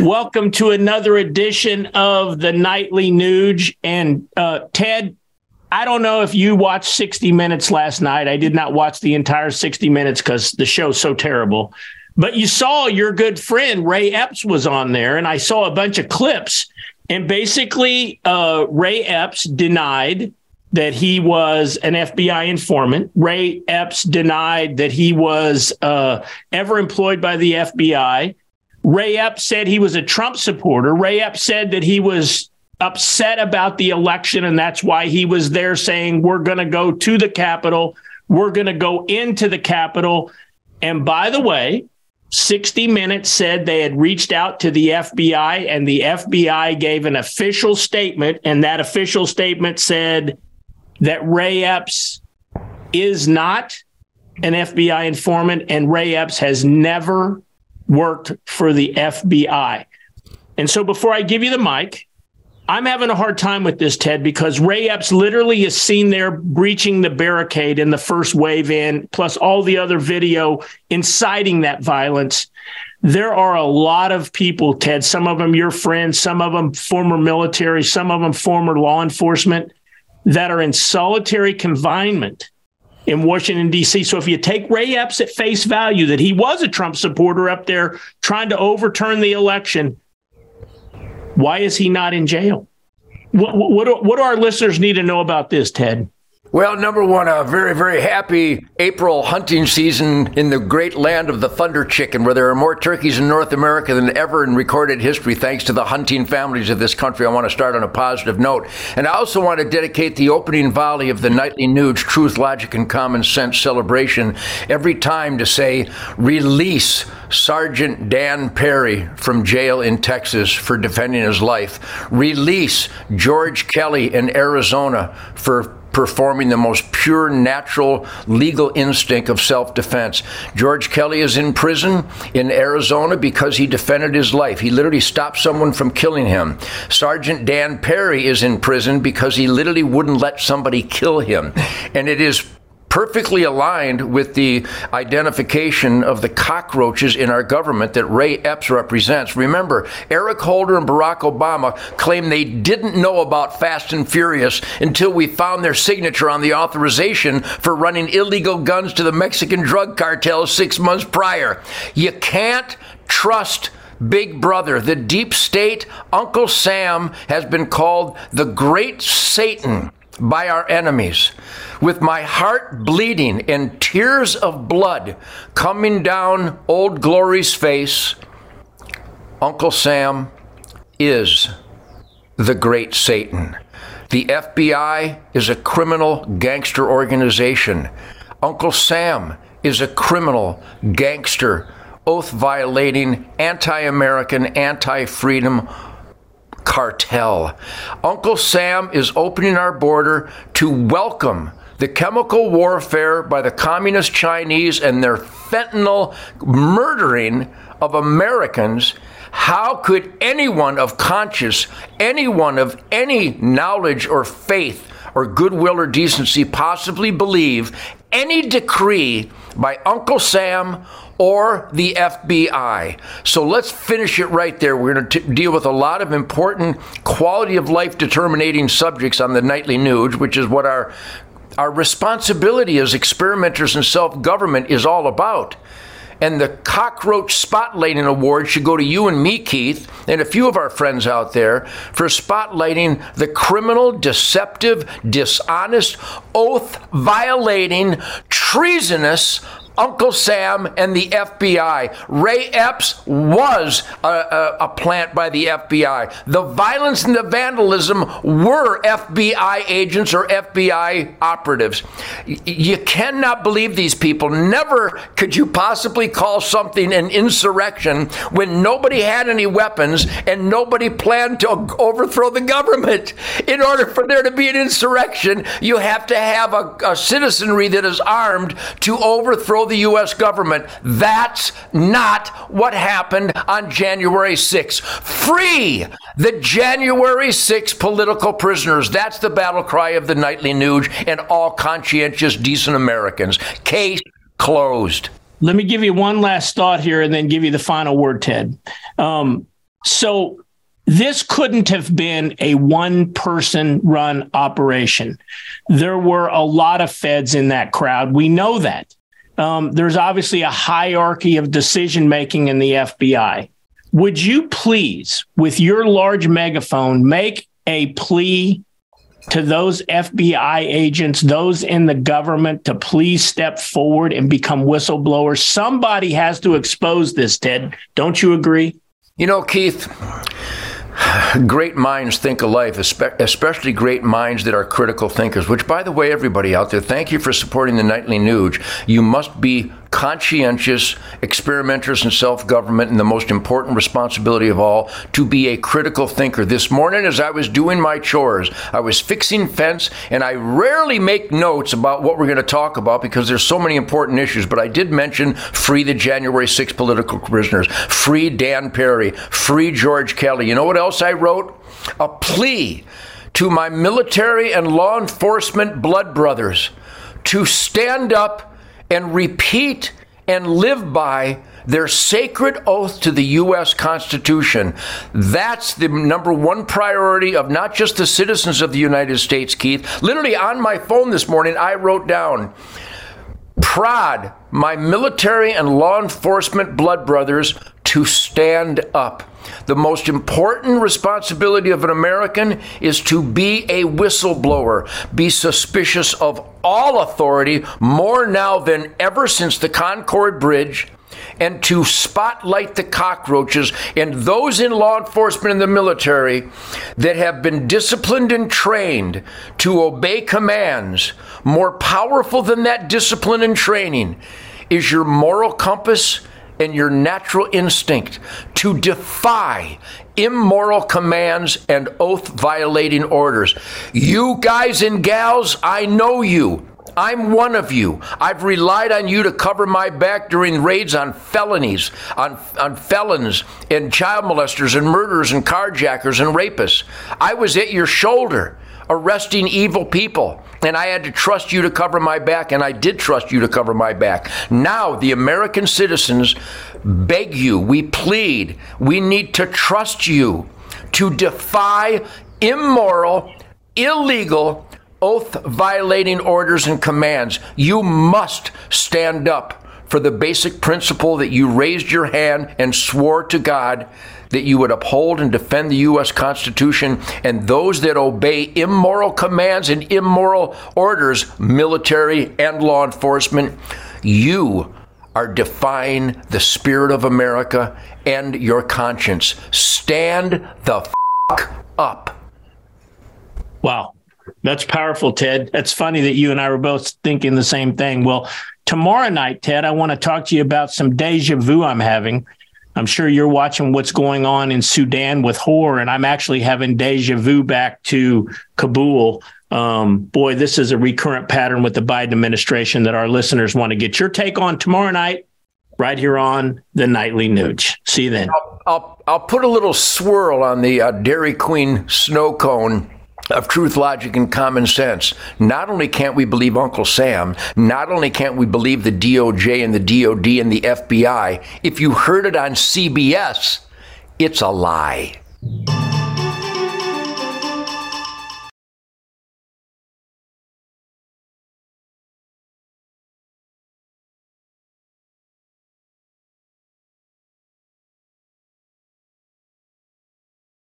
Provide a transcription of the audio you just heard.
Welcome to another edition of the Nightly Nuge. And uh, Ted, I don't know if you watched 60 Minutes last night. I did not watch the entire 60 Minutes because the show's so terrible. But you saw your good friend Ray Epps was on there, and I saw a bunch of clips. And basically, uh, Ray Epps denied that he was an FBI informant. Ray Epps denied that he was uh, ever employed by the FBI. Ray Epps said he was a Trump supporter. Ray Epps said that he was upset about the election, and that's why he was there saying, We're going to go to the Capitol. We're going to go into the Capitol. And by the way, 60 Minutes said they had reached out to the FBI, and the FBI gave an official statement. And that official statement said that Ray Epps is not an FBI informant, and Ray Epps has never worked for the FBI. And so before I give you the mic, I'm having a hard time with this, Ted, because Ray Epps literally is seen there breaching the barricade in the first wave in, plus all the other video inciting that violence. There are a lot of people, Ted, some of them your friends, some of them former military, some of them former law enforcement, that are in solitary confinement in Washington, D.C. So if you take Ray Epps at face value that he was a Trump supporter up there trying to overturn the election, why is he not in jail? What, what, what do our listeners need to know about this, Ted? Well, number one, a very, very happy April hunting season in the great land of the Thunder Chicken, where there are more turkeys in North America than ever in recorded history, thanks to the hunting families of this country. I want to start on a positive note. And I also want to dedicate the opening volley of the Nightly Nuge Truth, Logic, and Common Sense celebration every time to say, release Sergeant Dan Perry from jail in Texas for defending his life. Release George Kelly in Arizona for performing the most pure, natural, legal instinct of self defense. George Kelly is in prison in Arizona because he defended his life. He literally stopped someone from killing him. Sergeant Dan Perry is in prison because he literally wouldn't let somebody kill him. And it is perfectly aligned with the identification of the cockroaches in our government that Ray Epps represents. Remember, Eric Holder and Barack Obama claimed they didn't know about Fast and Furious until we found their signature on the authorization for running illegal guns to the Mexican drug cartels six months prior. You can't trust. Big Brother, the deep state, Uncle Sam has been called the great Satan by our enemies, with my heart bleeding and tears of blood coming down Old Glory's face, Uncle Sam is the great Satan. The FBI is a criminal gangster organization. Uncle Sam is a criminal gangster, oath violating, anti American, anti freedom cartel. Uncle Sam is opening our border to welcome the chemical warfare by the communist Chinese and their fentanyl murdering of Americans. How could anyone of conscience, anyone of any knowledge or faith or goodwill or decency possibly believe any decree by Uncle Sam or the FBI. So let's finish it right there. We're going to deal with a lot of important quality of life determining subjects on the Nightly Nuge, which is what our our responsibility as experimenters in self government is all about. And the Cockroach Spotlighting Award should go to you and me, Keith, and a few of our friends out there for spotlighting the criminal, deceptive, dishonest, oath violating, treasonous, Uncle Sam and the FBI. Ray Epps was a, a, a, plant by the FBI. The violence and the vandalism were FBI agents or FBI operatives. Y- you cannot believe these people. Never could you possibly call something an insurrection when nobody had any weapons and nobody planned to overthrow the government. In order for there to be an insurrection, you have to have a, a citizenry that is armed to overthrow the U.S. government. That's not what happened on January 6th. Free the January 6 political prisoners. That's the battle cry of the Nightly Nuge and all conscientious, decent Americans. Case closed. Let me give you one last thought here and then give you the final word, Ted. Um, So this couldn't have been a one person run operation. There were a lot of feds in that crowd. We know that. Um, there's obviously a hierarchy of decision making in the FBI. Would you please, with your large megaphone, make a plea to those FBI agents, those in the government, to please step forward and become whistleblowers? Somebody has to expose this, Ted. Don't you agree? You know, Keith, great minds think alike, especially great minds that are critical thinkers, which, by the way, everybody out there, thank you for supporting the Nightly Nuge. You must be conscientious experimenters in self government, and the most important responsibility of all, to be a critical thinker. This morning, as I was doing my chores, I was fixing fence, and I rarely make notes about what we're going to talk about because there's so many important issues. But I did mention free the January 6 political prisoners, free Dan Perry, free George Kelly. You know what else I wrote? A plea to my military and law enforcement blood brothers to stand up and repeat and live by their sacred oath to the U.S. Constitution. That's the number one priority of not just the citizens of the United States, Keith. Literally on my phone this morning, I wrote down, prod my military and law enforcement blood brothers to stand up. The most important responsibility of an American is to be a whistleblower, be suspicious of all authority more now than ever since the Concord Bridge and to spotlight the cockroaches and those in law enforcement and the military that have been disciplined and trained to obey commands. More powerful than that discipline and training is your moral compass and your natural instinct to defy immoral commands and oath violating orders. You guys and gals, I know you. I'm one of you. I've relied on you to cover my back during raids on felonies, on, on felons and child molesters and murderers and carjackers and rapists. I was at your shoulder arresting evil people. And I had to trust you to cover my back, and I did trust you to cover my back. Now, the American citizens beg you, we plead, we need to trust you to defy immoral, illegal, oath violating orders and commands. You must stand up for the basic principle that you raised your hand and swore to God that you would uphold and defend the U.S. Constitution, and those that obey immoral commands and immoral orders, military and law enforcement, you are defying the spirit of America and your conscience. Stand the f- up. Wow. That's powerful, Ted. That's funny that you and I were both thinking the same thing. Well, tomorrow night, Ted, I want to talk to you about some deja vu I'm having. I'm sure you're watching what's going on in Sudan with horror, and I'm actually having deja vu back to Kabul. Um, boy, this is a recurrent pattern with the Biden administration that our listeners want to get your take on tomorrow night, right here on the Nightly Nuge. See you then. I'll, I'll, I'll put a little swirl on the uh, Dairy Queen snow cone of truth, logic, and common sense. Not only can't we believe Uncle Sam, not only can't we believe the DOJ and the DOD and the FBI, if you heard it on CBS, it's a lie.